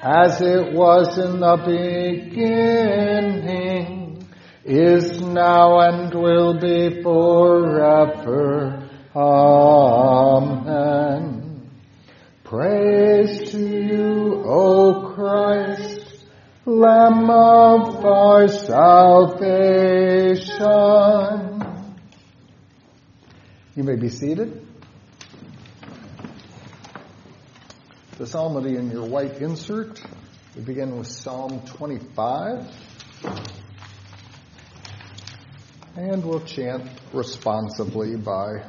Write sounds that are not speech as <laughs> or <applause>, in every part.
as it was in the beginning, is now and will be forever. Amen. Praise to you, O Christ, Lamb of our salvation. You may be seated. The psalmody in your white insert. We begin with Psalm 25. And we'll chant responsibly by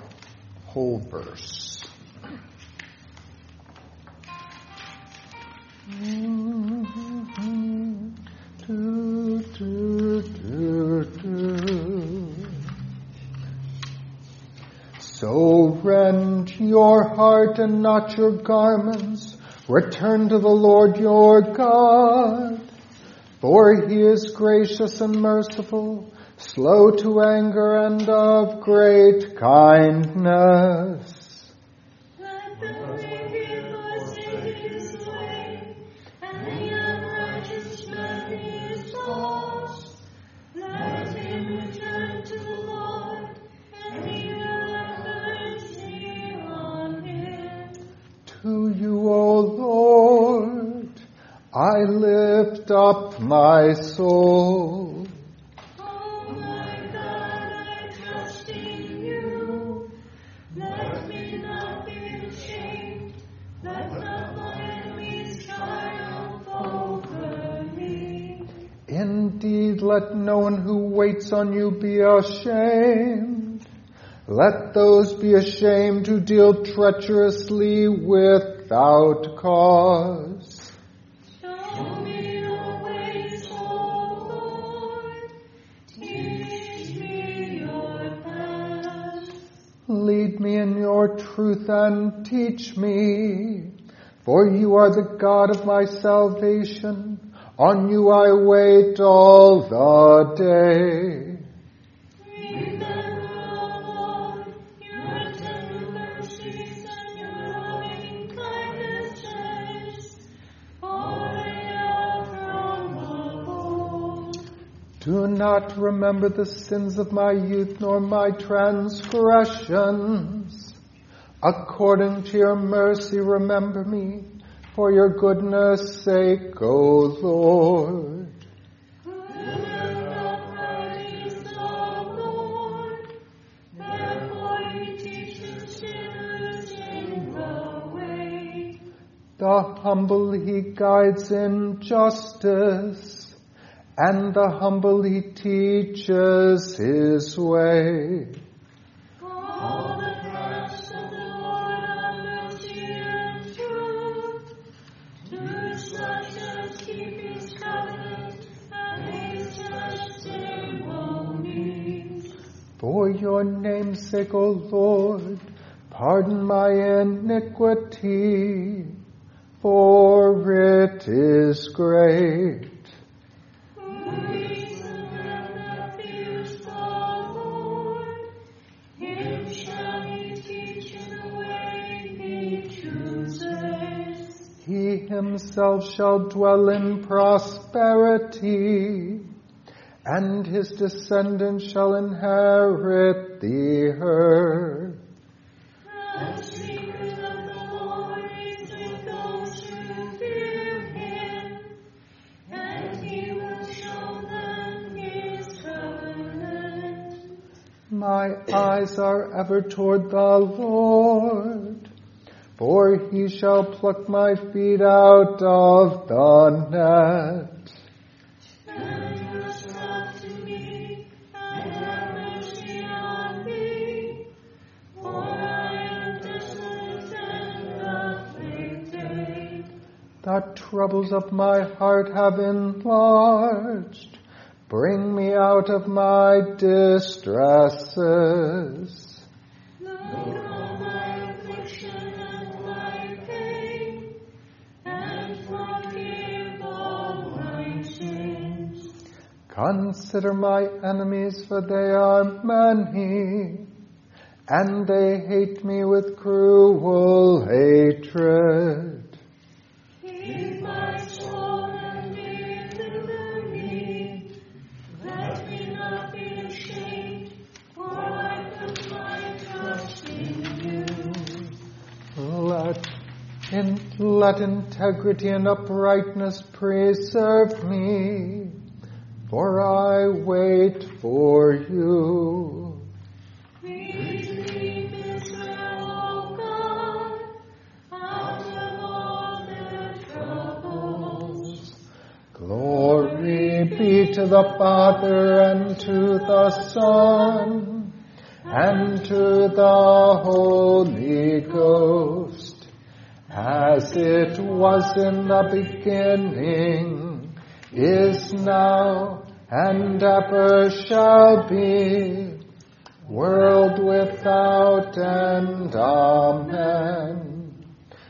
whole verse. So rend your heart and not your garments. Return to the Lord your God. For he is gracious and merciful, slow to anger and of great kindness. Up my soul. Oh my God, I trust in you. Let me not be ashamed. Let not my enemies triumph over me. Indeed, let no one who waits on you be ashamed. Let those be ashamed who deal treacherously without cause. Lead me in your truth and teach me. For you are the God of my salvation. On you I wait all the day. Do not remember the sins of my youth nor my transgressions. According to your mercy, remember me for your goodness sake, O Lord. The humble he guides in justice, and the humble he teaches his way. For your name's sake, O Lord, pardon my iniquity, for it is great. Himself shall dwell in prosperity, and his descendants shall inherit the earth. My eyes are ever toward the Lord, for he shall pluck my feet out of the net. The troubles of my heart have enlarged. Bring me out of my distresses. Look Consider my enemies, for they are many, and they hate me with cruel hatred. Keep my soul and deliver me. Let me not be ashamed, for I put my trust in you. Let, in, let integrity and uprightness preserve me, for I wait for you. Israel, God. Glory be to the Father and to the Son and to the Holy Ghost, as it was in the beginning, is now, and ever shall be, world without end. Amen.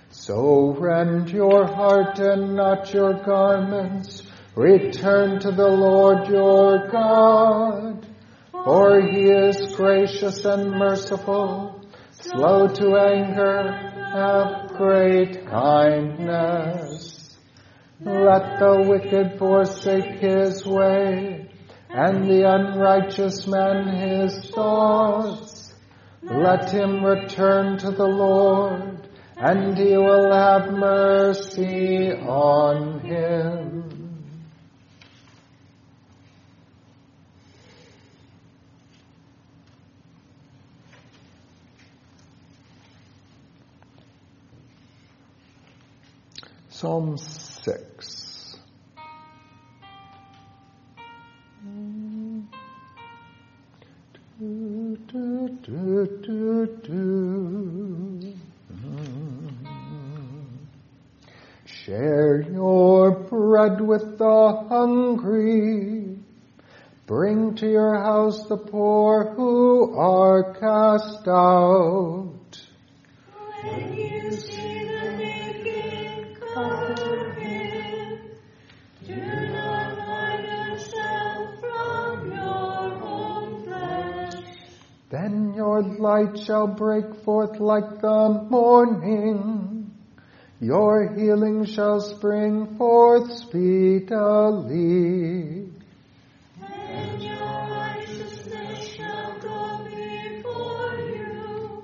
So rend your heart and not your garments. Return to the Lord your God. For he is gracious and merciful, slow to anger, have great kindness. Let the wicked forsake his way, and the unrighteous man his thoughts. Let him return to the Lord, and he will have mercy on him. Psalm 6. Shall break forth like the morning. Your healing shall spring forth speedily. And your righteousness shall go before you.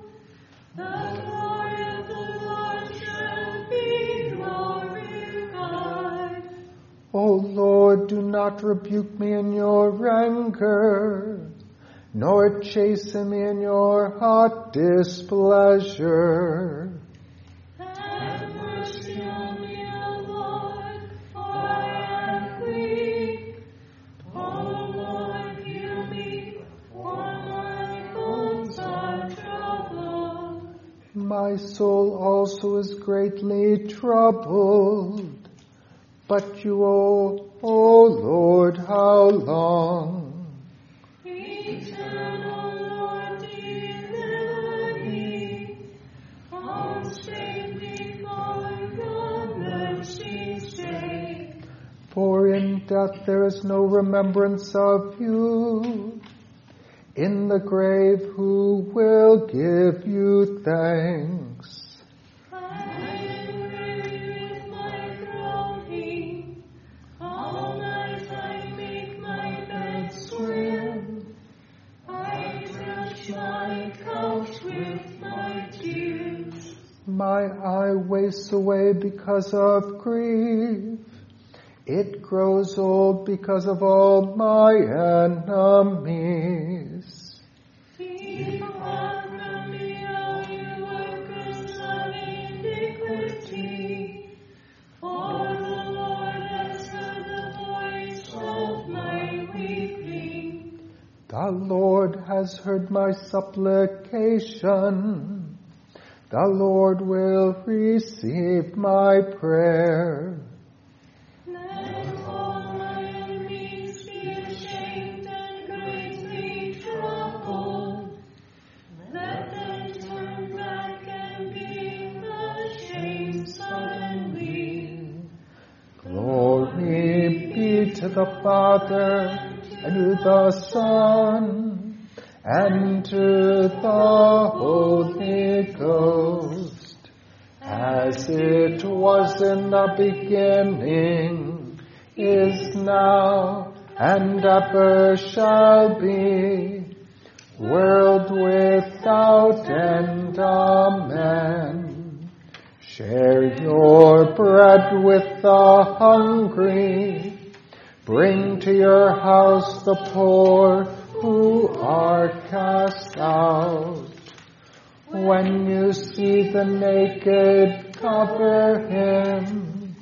The glory of the Lord shall be glorified. O Lord, do not rebuke me in your anger, nor chasten me in your hot displeasure. Have mercy on me, O Lord, for I am weak. O Lord, hear me, for my bones are troubled. My soul also is greatly troubled. But you, O, O Lord, how long? Death there is no remembrance of you. In the grave, who will give you thanks? I am weary with my groaning. All night I make my bed swim. I drench my couch with my tears. My eye wastes away because of grief. It grows old because of all my enemies. All workers of iniquity. For the Lord has heard the voice of my weeping. The Lord has heard my supplication. The Lord will receive my prayer. The Father, and to the Son, and to the Holy Ghost, as it was in the beginning, is now, and ever shall be, world without end. Amen. Share your bread with the hungry. Bring to your house the poor who are cast out. When you see the naked, cover him.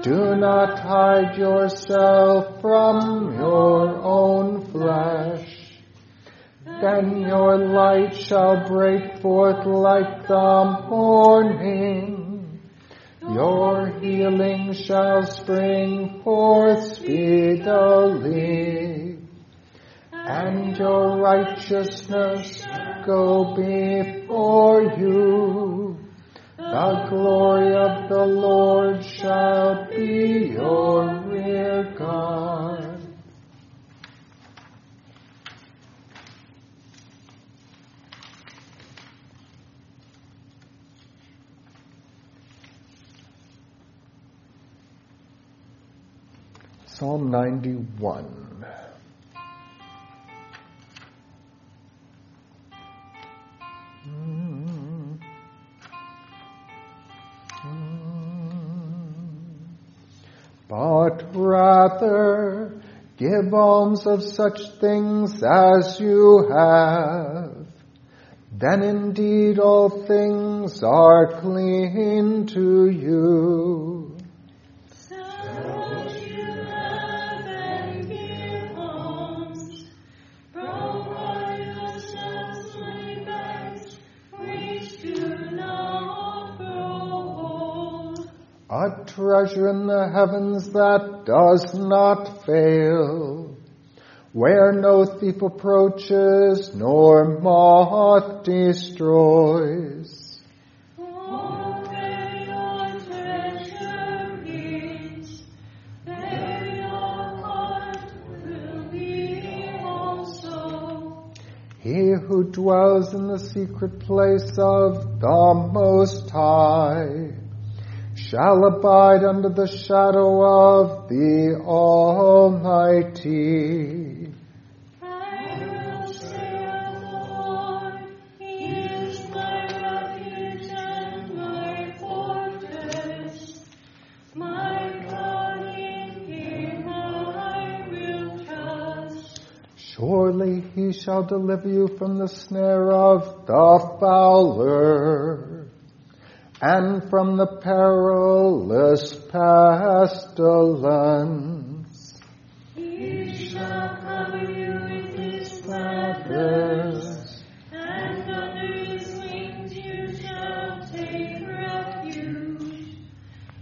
Do not hide yourself from your own flesh. Then your light shall break forth like the morning. Your healing shall spring forth speedily, and your righteousness go before you. The glory of the Lord shall be your Psalm 91. Mm. Mm. But rather give alms of such things as you have. Then indeed all things are clean to you. Treasure in the heavens that does not fail, where no thief approaches nor moth destroys. He who dwells in the secret place of the Most High shall abide under the shadow of the Almighty. I will say the Lord, is my refuge and my fortress. My God, in Him I will trust. Surely he shall deliver you from the snare of the fowler and from the perilous pestilence. He shall cover you with His feathers, and under His wings you shall take refuge.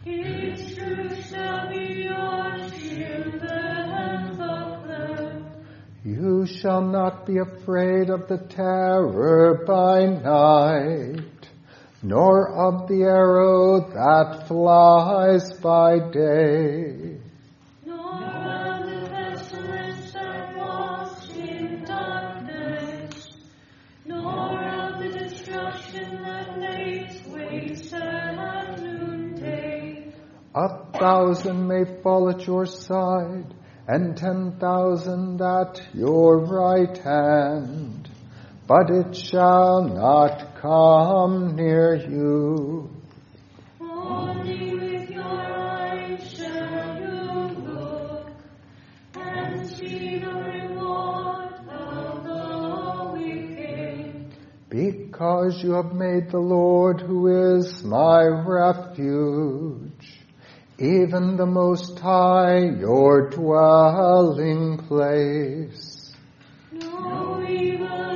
His truth shall be your shield and buckler. You shall not be afraid of the terror by night, nor of the arrow that flies by day, Nor of the pestilence that walks in darkness, nor of the destruction that lays waste at noonday. A thousand may fall at your side, and ten thousand at your right hand, but it shall not come near you. Only with your eyes shall you look, and see the reward of the wicked. Because you have made the Lord, who is my refuge, even the Most High, your dwelling place. No evil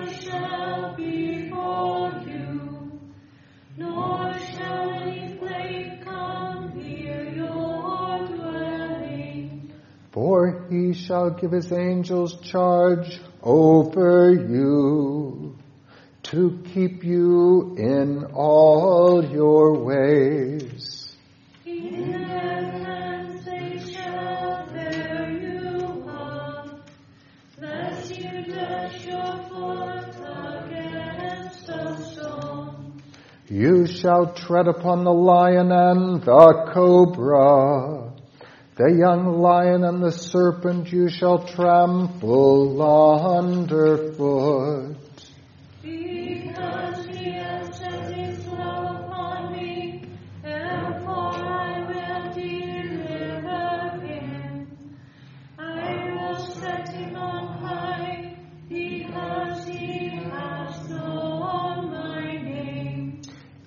For he shall give his angels charge over you to keep you in all your ways. You shall tread upon the lion and the cobra. The young lion and the serpent you shall trample underfoot.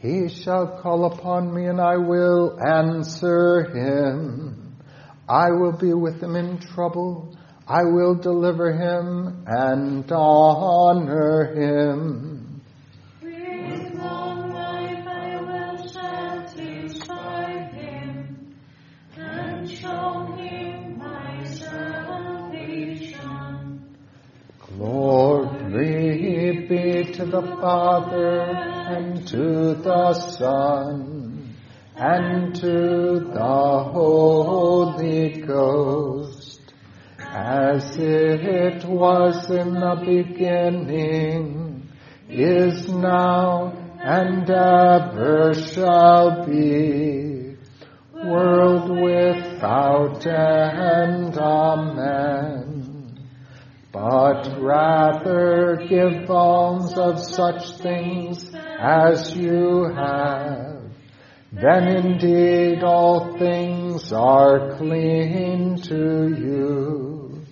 He shall call upon me and I will answer him. I will be with him in trouble. I will deliver him and honor him. With long life I will satisfy him, and show him my salvation. Glory be to the Father and to the Son and to the Holy Ghost, as it was in the beginning, is now, and ever shall be, world without end. Amen but rather give alms of such things as you have. Then indeed all things are clean to you.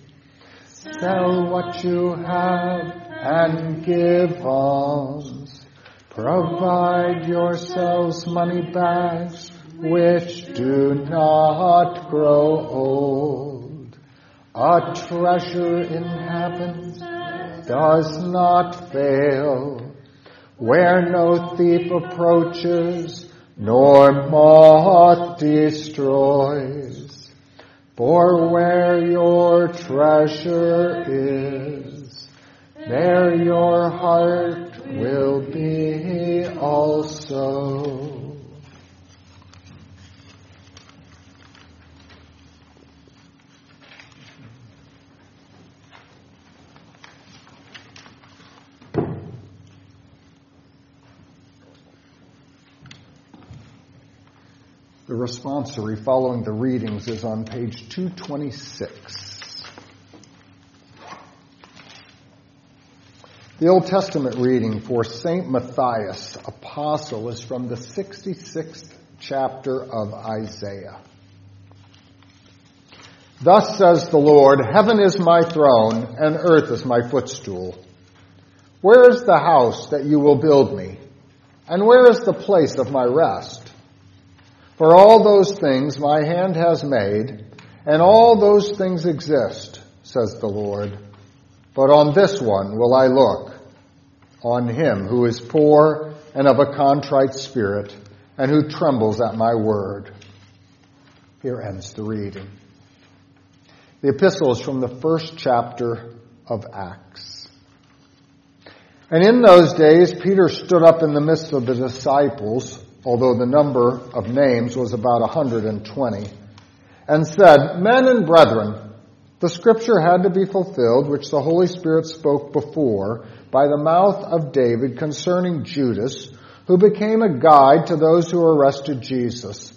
Sell what you have and give alms. Provide yourselves money bags which do not grow old a treasure in heaven does not fail, where no thief approaches, nor moth destroys. For where your treasure is, there your heart will be also. The responsory following the readings is on page 226. The Old Testament reading for St. Matthias, apostle, is from the 66th chapter of Isaiah. Thus says the Lord, Heaven is my throne, and earth is my footstool. Where is the house that you will build me? And where is the place of my rest? For all those things my hand has made, and all those things exist, says the Lord. But on this one will I look, on him who is poor and of a contrite spirit, and who trembles at my word. Here ends the reading. The epistle is from the first chapter of Acts. And in those days, Peter stood up in the midst of the disciples although the number of names was about 120, and said, Men and brethren, the scripture had to be fulfilled which the Holy Spirit spoke before by the mouth of David concerning Judas, who became a guide to those who arrested Jesus,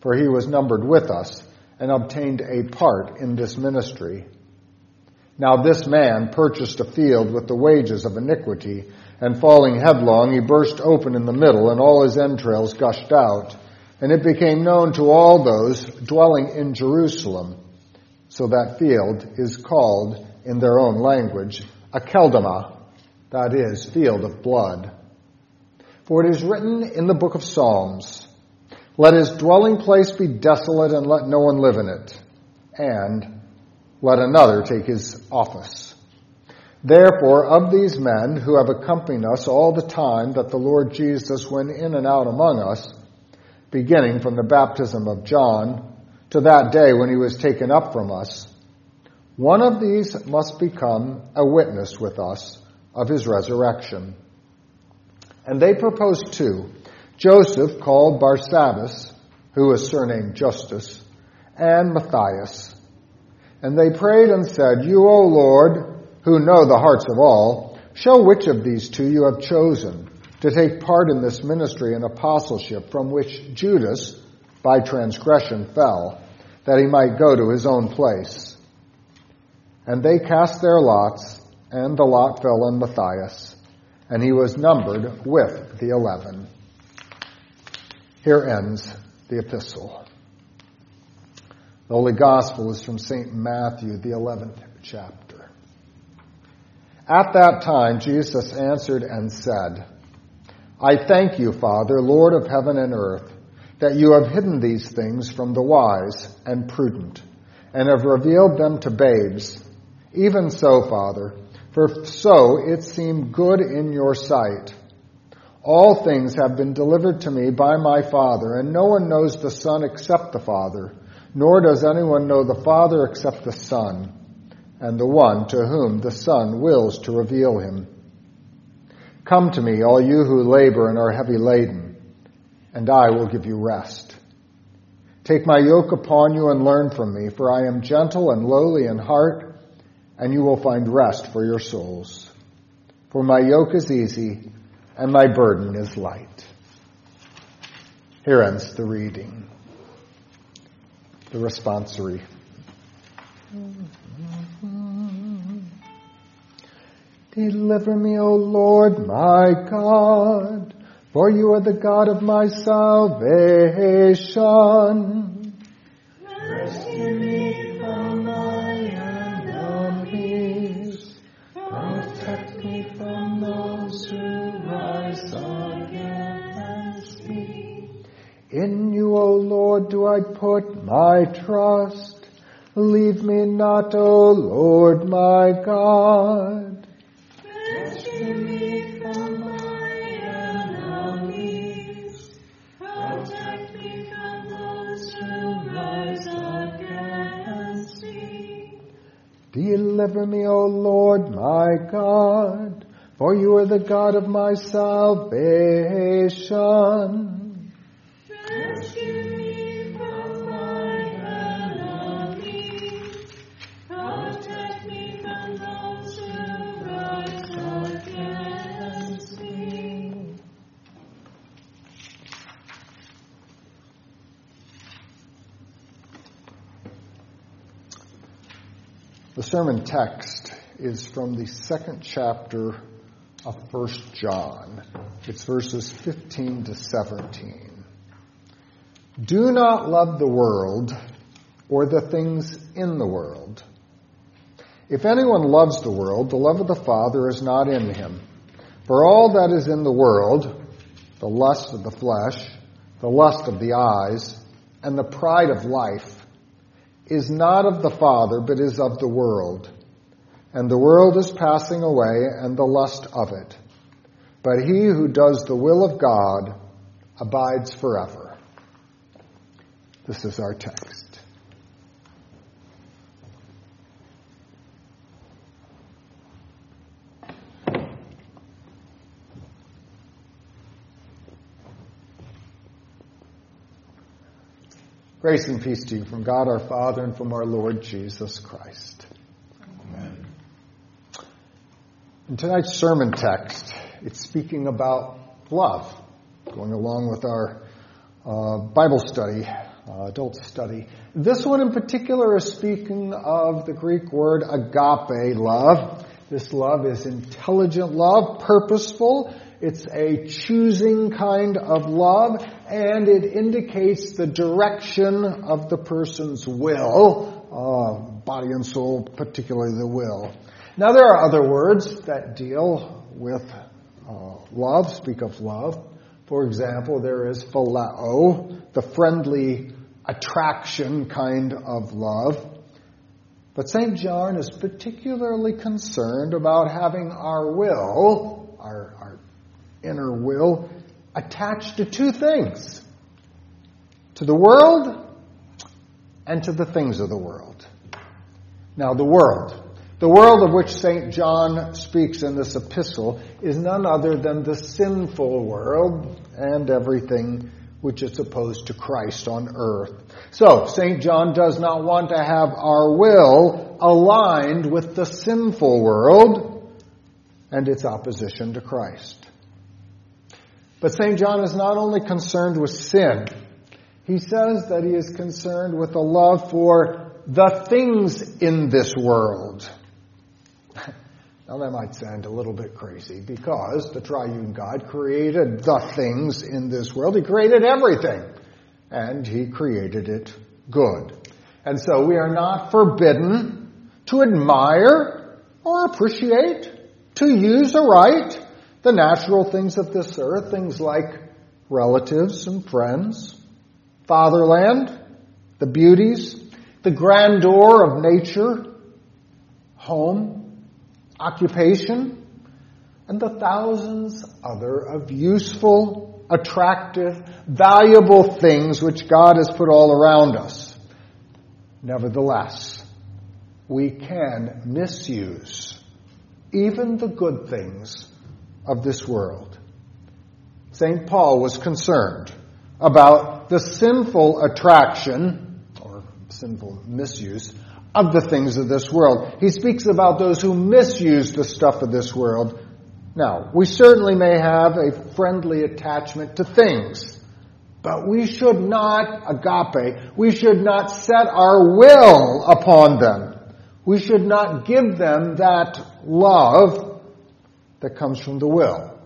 for he was numbered with us and obtained a part in this ministry. Now this man purchased a field with the wages of iniquity, and falling headlong, he burst open in the middle, and all his entrails gushed out. And it became known to all those dwelling in Jerusalem. So that field is called, in their own language, Akeldama, that is, field of blood. For it is written in the book of Psalms, Let his dwelling place be desolate, and let no one live in it, and let another take his office. Therefore, of these men who have accompanied us all the time that the Lord Jesus went in and out among us, beginning from the baptism of John to that day when he was taken up from us, one of these must become a witness with us of his resurrection. And they proposed two Joseph, called Barsabbas, who was surnamed Justus, and Matthias. And they prayed and said, You, O Lord, who know the hearts of all, show which of these two you have chosen to take part in this ministry and apostleship from which Judas, by transgression, fell, that he might go to his own place. And they cast their lots, and the lot fell on Matthias, and he was numbered with the eleven. Here ends the epistle. The Holy Gospel is from St. Matthew, the 11th chapter. At that time, Jesus answered and said, I thank you, Father, Lord of heaven and earth, that you have hidden these things from the wise and prudent, and have revealed them to babes. Even so, Father, for so it seemed good in your sight. All things have been delivered to me by my Father, and no one knows the Son except the Father, nor does anyone know the Father except the Son and the one to whom the Son wills to reveal him. Come to me, all you who labor and are heavy laden, and I will give you rest. Take my yoke upon you and learn from me, for I am gentle and lowly in heart, and you will find rest for your souls. For my yoke is easy and my burden is light. Here ends the reading. The responsory. Deliver me, O Lord, my God, for you are the God of my salvation. Rescue me from my enemies. Protect me from those who rise against me. In you, O Lord, do I put my trust. Leave me not, O Lord, my God. Rescue me from my enemies. Protect me from those who rise against me. Deliver me, O Lord, my God, for you are the God of my salvation. Sermon text is from the second chapter of 1 John. It's verses 15 to 17. Do not love the world or the things in the world. If anyone loves the world, the love of the Father is not in him. For all that is in the world, the lust of the flesh, the lust of the eyes, and the pride of life, is not of the Father, but is of the world. And the world is passing away, and the lust of it. But he who does the will of God abides forever. This is our text. Grace and peace to you from God our Father and from our Lord Jesus Christ. Amen. In tonight's sermon text, it's speaking about love, going along with our uh, Bible study, uh, adult study. This one in particular is speaking of the Greek word agape love. This love is intelligent love, purposeful. It's a choosing kind of love, and it indicates the direction of the person's will, uh, body and soul, particularly the will. Now, there are other words that deal with uh, love, speak of love. For example, there is phileo, the friendly attraction kind of love. But St. John is particularly concerned about having our will, our, our inner will, attached to two things to the world and to the things of the world. Now, the world. The world of which St. John speaks in this epistle is none other than the sinful world and everything which is opposed to Christ on earth. So, St. John does not want to have our will aligned with the sinful world and its opposition to Christ. But St. John is not only concerned with sin, he says that he is concerned with a love for the things in this world. <laughs> Now that might sound a little bit crazy because the triune God created the things in this world. He created everything and He created it good. And so we are not forbidden to admire or appreciate, to use aright the natural things of this earth, things like relatives and friends, fatherland, the beauties, the grandeur of nature, home, occupation, and the thousands other of useful, attractive, valuable things which God has put all around us. Nevertheless, we can misuse even the good things of this world. St. Paul was concerned about the sinful attraction or sinful misuse of the things of this world. He speaks about those who misuse the stuff of this world. Now, we certainly may have a friendly attachment to things, but we should not, agape, we should not set our will upon them. We should not give them that love that comes from the will.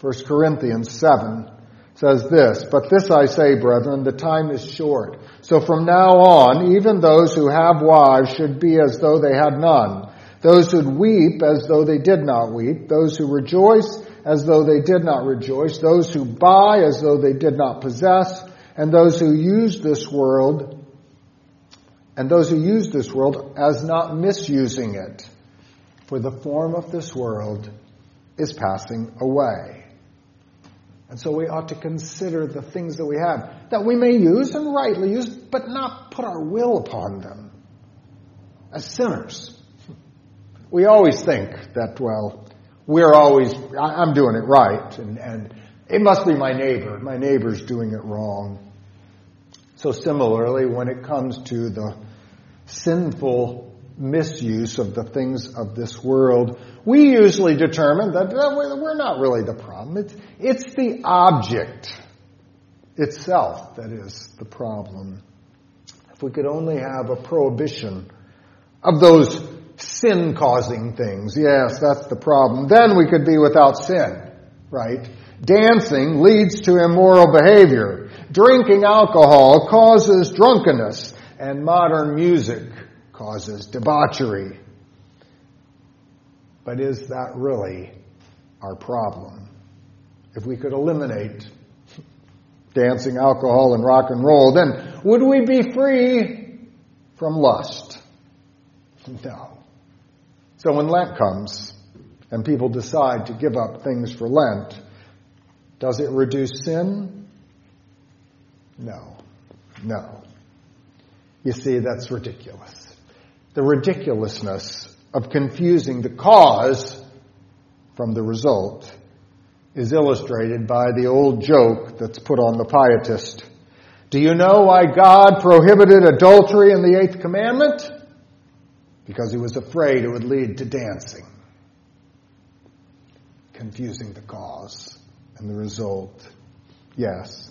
1 Corinthians 7 says this, But this I say, brethren, the time is short. So from now on, even those who have wives should be as though they had none. Those who weep as though they did not weep. Those who rejoice as though they did not rejoice. Those who buy as though they did not possess. And those who use this world, and those who use this world as not misusing it. For the form of this world is passing away. And so we ought to consider the things that we have that we may use and rightly use, but not put our will upon them as sinners. We always think that, well, we're always, I'm doing it right, and, and it must be my neighbor. My neighbor's doing it wrong. So similarly, when it comes to the sinful misuse of the things of this world, we usually determine that we're not really the problem. It's, it's the object itself that is the problem. If we could only have a prohibition of those sin causing things, yes, that's the problem, then we could be without sin, right? Dancing leads to immoral behavior. Drinking alcohol causes drunkenness, and modern music causes debauchery. But is that really our problem? If we could eliminate dancing, alcohol, and rock and roll, then would we be free from lust? No. So when Lent comes and people decide to give up things for Lent, does it reduce sin? No. No. You see, that's ridiculous the ridiculousness of confusing the cause from the result is illustrated by the old joke that's put on the pietist. Do you know why God prohibited adultery in the eighth commandment? Because he was afraid it would lead to dancing. Confusing the cause and the result. Yes.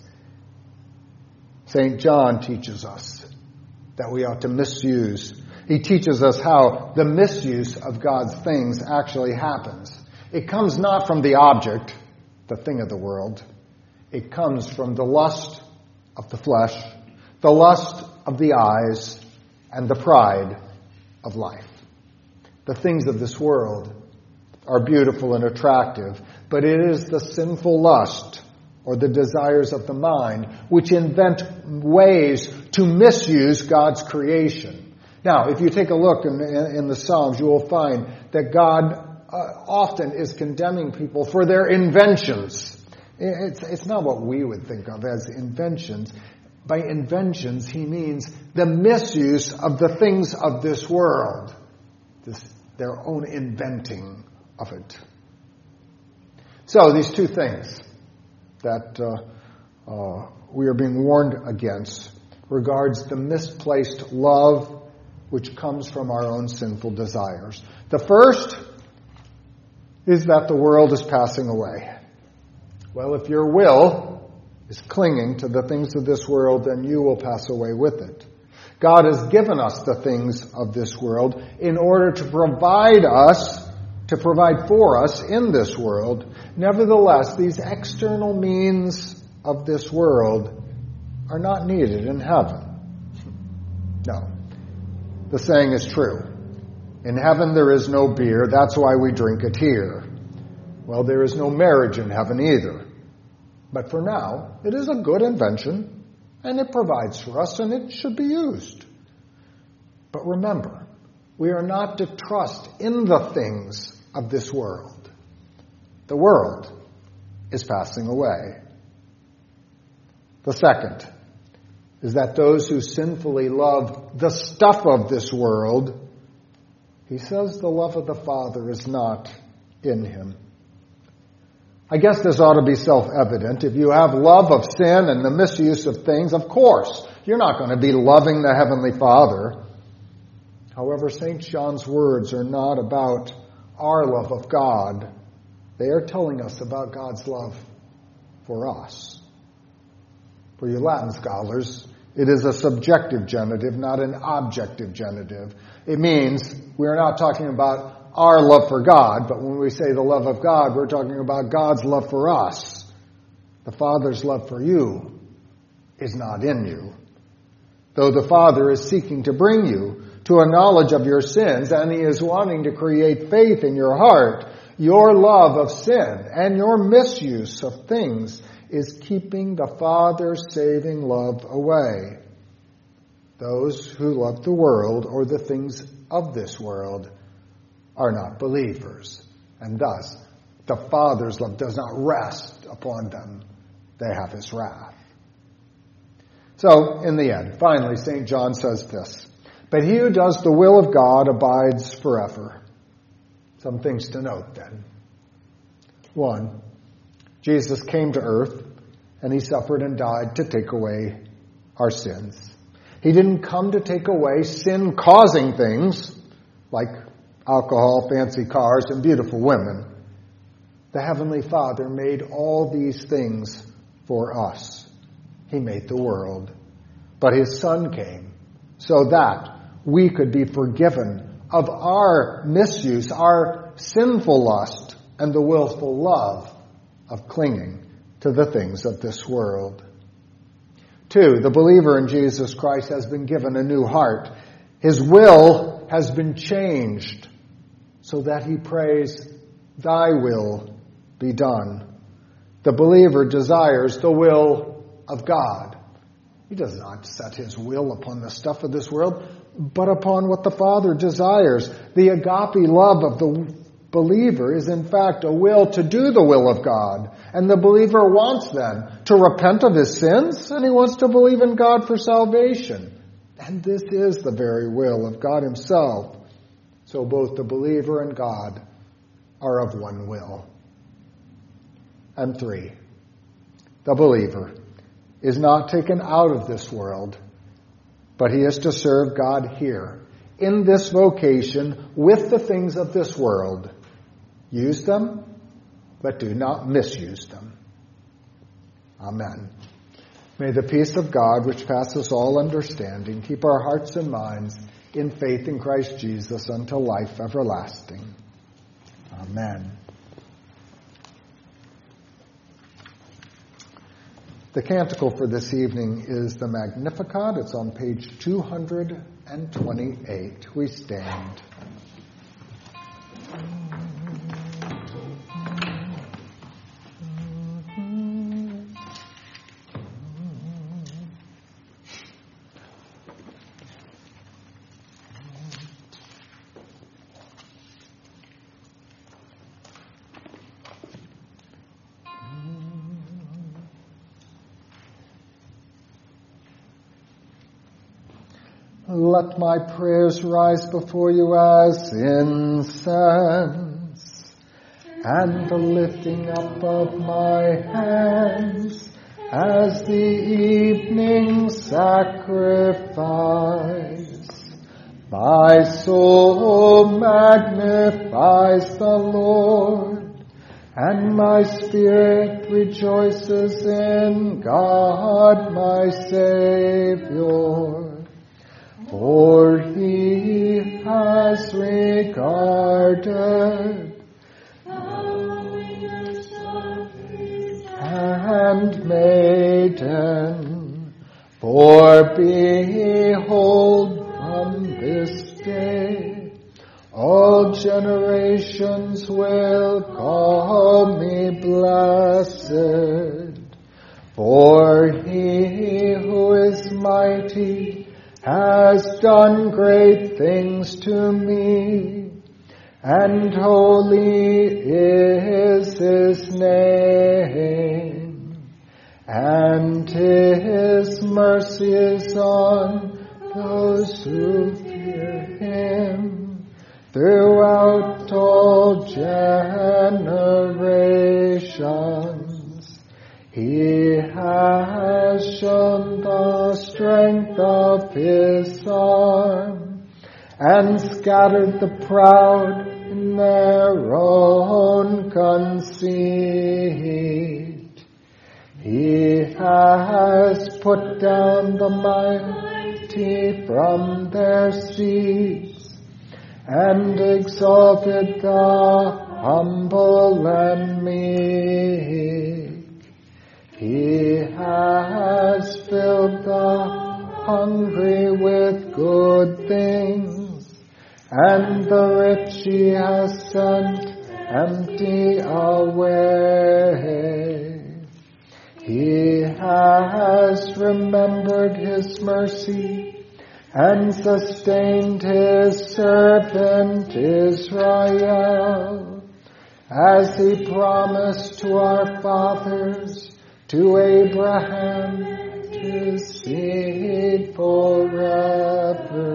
St. John teaches us that we ought to misuse he teaches us how the misuse of God's things actually happens. It comes not from the object, the thing of the world. It comes from the lust of the flesh, the lust of the eyes, and the pride of life. The things of this world are beautiful and attractive, but it is the sinful lust or the desires of the mind which invent ways to misuse God's creation Now, if you take a look in, in, in the Psalms, you will find that God uh, often is condemning people for their inventions. It's, it's not what we would think of as inventions. By inventions, he means the misuse of the things of this world, this, their own inventing of it. So, these two things that uh, uh, we are being warned against regards the misplaced love which comes from our own sinful desires. The first is that the world is passing away. Well, if your will is clinging to the things of this world, then you will pass away with it. God has given us the things of this world in order to provide us, to provide for us in this world. Nevertheless, these external means of this world are not needed in heaven. No. The saying is true. In heaven there is no beer, that's why we drink it here. Well, there is no marriage in heaven either. But for now, it is a good invention, and it provides for us, and it should be used. But remember, we are not to trust in the things of this world. The world is passing away. The second is that those who sinfully love the stuff of this world, he says the love of the Father is not in him. I guess this ought to be self-evident. If you have love of sin and the misuse of things, of course, you're not going to be loving the Heavenly Father. However, St. John's words are not about our love of God. They are telling us about God's love for us. For you Latin scholars, it is a subjective genitive, not an objective genitive. It means we're not talking about our love for God, but when we say the love of God, we're talking about God's love for us. The Father's love for you is not in you. Though the Father is seeking to bring you to a knowledge of your sins and He is wanting to create faith in your heart, your love of sin and your misuse of things is keeping the Father's saving love away. Those who love the world or the things of this world are not believers. And thus, the Father's love does not rest upon them. They have His wrath. So, in the end, finally, St. John says this But he who does the will of God abides forever. Some things to note then. One, Jesus came to earth and he suffered and died to take away our sins. He didn't come to take away sin causing things like alcohol, fancy cars, and beautiful women. The Heavenly Father made all these things for us. He made the world. But His Son came so that we could be forgiven of our misuse, our sinful lust, and the willful love of clinging to the things of this world. Two, the believer in Jesus Christ has been given a new heart. His will has been changed so that he prays, Thy will be done. The believer desires the will of God. He does not set his will upon the stuff of this world, but upon what the Father desires. The agape love of the believer is in fact a will to do the will of God. And the believer wants then to repent of his sins and he wants to believe in God for salvation. And this is the very will of God himself. So both the believer and God are of one will. And three, the believer is not taken out of this world, but he is to serve God here, in this vocation, with the things of this world. Use them, but do not misuse them. Amen. May the peace of God, which passes all understanding, keep our hearts and minds in faith in Christ Jesus until life everlasting. Amen. The canticle for this evening is the Magnificat. It's on page 228. We stand. Let my prayers rise before you as incense, and the lifting up of my hands as the evening sacrifice. My soul magnifies the Lord, and my spirit rejoices in God my Savior. For he has regarded and handmaiden. For behold, from this day, all generations will call me blessed. For he who is mighty has done great things to me, and holy is his name, and his mercy is on those who fear him throughout all generations. He has of his arm and scattered the proud in their own conceit. He has put down the mighty from their seats and exalted the humble and meek. He has filled the hungry with good things, and the rich he has sent empty away. He has remembered his mercy and sustained his servant Israel, as he promised to our fathers, to Abraham, to seed forever.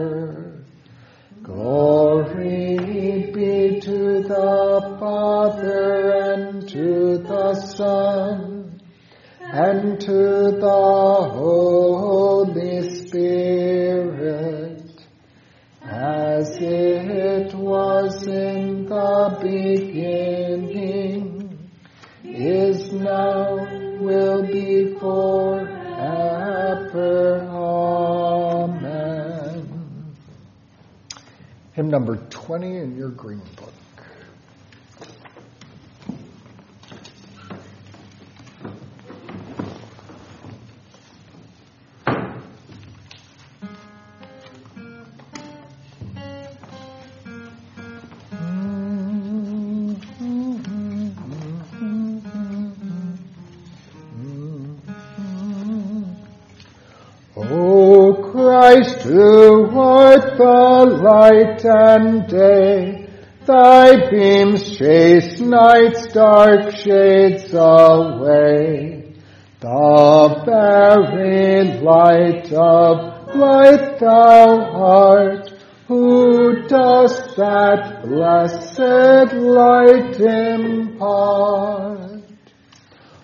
Dark shades away. The very light of light thou art, who dost that blessed light impart.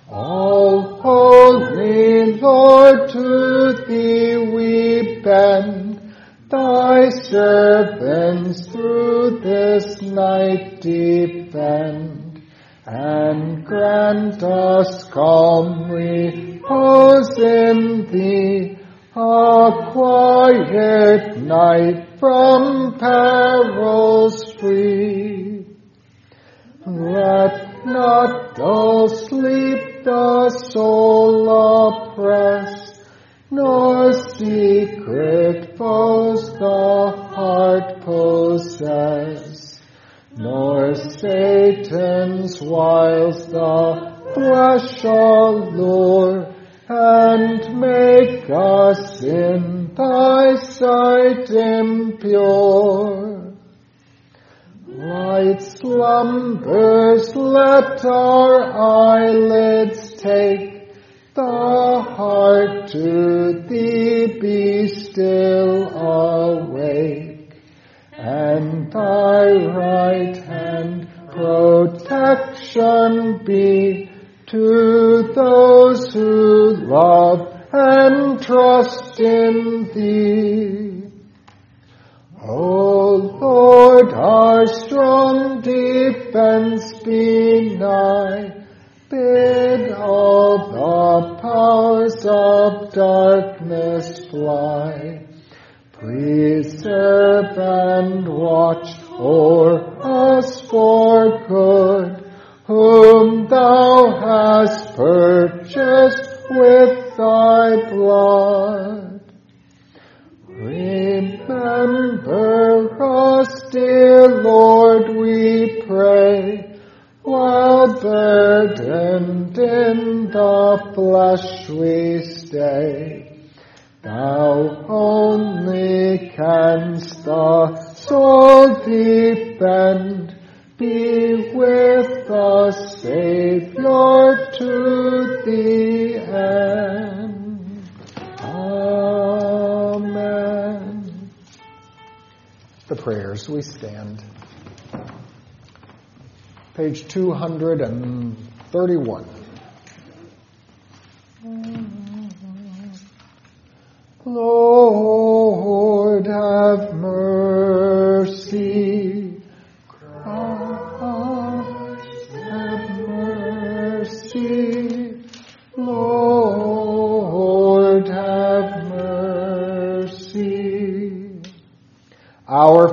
All holy Lord, to thee we bend, thy servants through this night defend, and grant us calm repose in thee, a quiet night from perils free. Let not dull sleep the soul oppress, nor secret foes the heart possess, nor Satan's wiles the flesh allure, and make us in thy sight impure. Light slumbers let our eyelids take, the heart to thee be still awake, and thy right hand protection be to those who love and trust in thee. O Lord, our strong defense be nigh. Bid all the powers of darkness fly. Preserve and watch o'er us for good, whom thou hast purchased with thy blood. Remember us, dear Lord, we pray, while burdened in the flesh we stay. Thou only canst the soul defend, be with us, Savior, to the end. Amen. The prayers, we stand. Page 231. Lord, have mercy.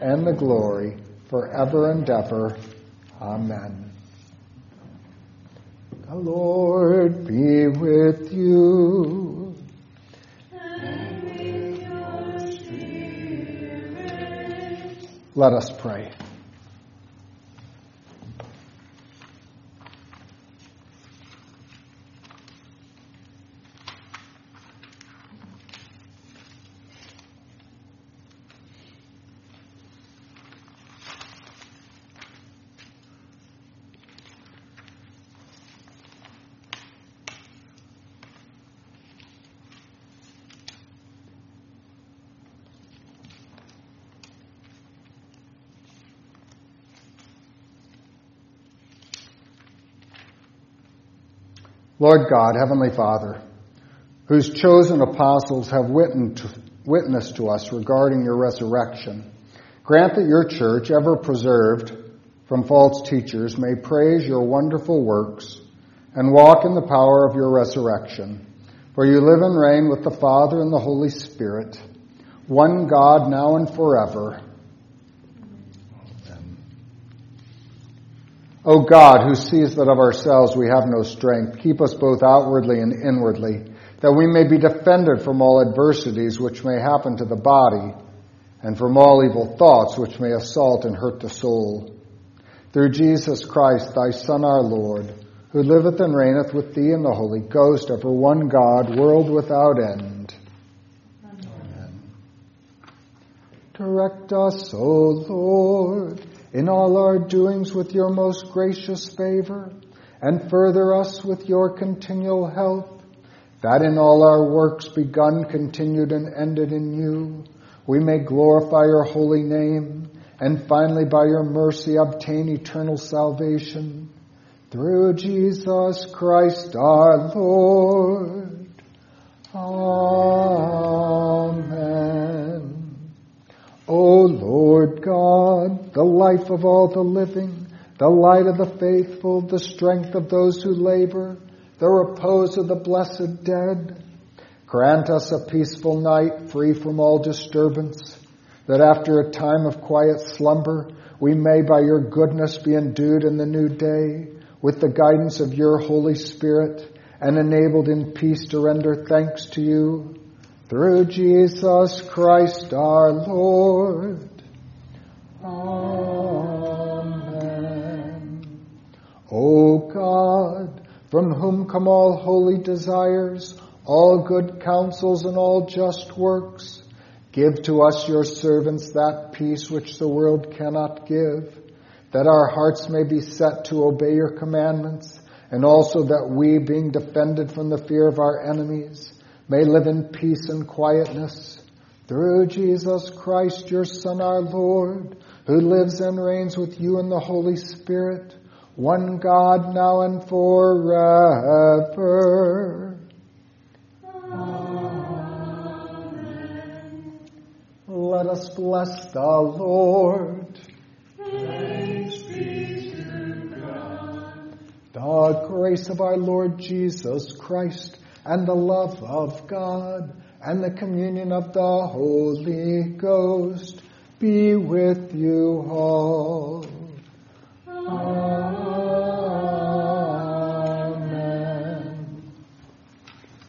and the glory, forever and ever. Amen. The Lord be with you. And with your spirit. Let us pray. Lord God, Heavenly Father, whose chosen apostles have witnessed to us regarding your resurrection, grant that your church, ever preserved from false teachers, may praise your wonderful works and walk in the power of your resurrection. For you live and reign with the Father and the Holy Spirit, one God now and forever. O God, who sees that of ourselves we have no strength, keep us both outwardly and inwardly, that we may be defended from all adversities which may happen to the body, and from all evil thoughts which may assault and hurt the soul. Through Jesus Christ, thy Son, our Lord, who liveth and reigneth with thee in the Holy Ghost, ever one God, world without end. Amen. Direct us, O Lord in all our doings with your most gracious favor, and further us with your continual help, that in all our works begun, continued, and ended in you, we may glorify your holy name, and finally by your mercy obtain eternal salvation. Through Jesus Christ our Lord. Amen. O Lord God, the life of all the living, the light of the faithful, the strength of those who labor, the repose of the blessed dead, grant us a peaceful night free from all disturbance, that after a time of quiet slumber, we may by your goodness be endued in the new day with the guidance of your Holy Spirit, and enabled in peace to render thanks to you through Jesus Christ our Lord. Amen. O God, from whom come all holy desires, all good counsels and all just works, give to us your servants that peace which the world cannot give, that our hearts may be set to obey your commandments, and also that we, being defended from the fear of our enemies, may live in peace and quietness through Jesus Christ, your Son, our Lord, who lives and reigns with you in the Holy Spirit, one God, now and forever. Let us bless the Lord. Praise be to God. The grace of our Lord Jesus Christ and the love of God and the communion of the Holy Ghost be with you all. Amen.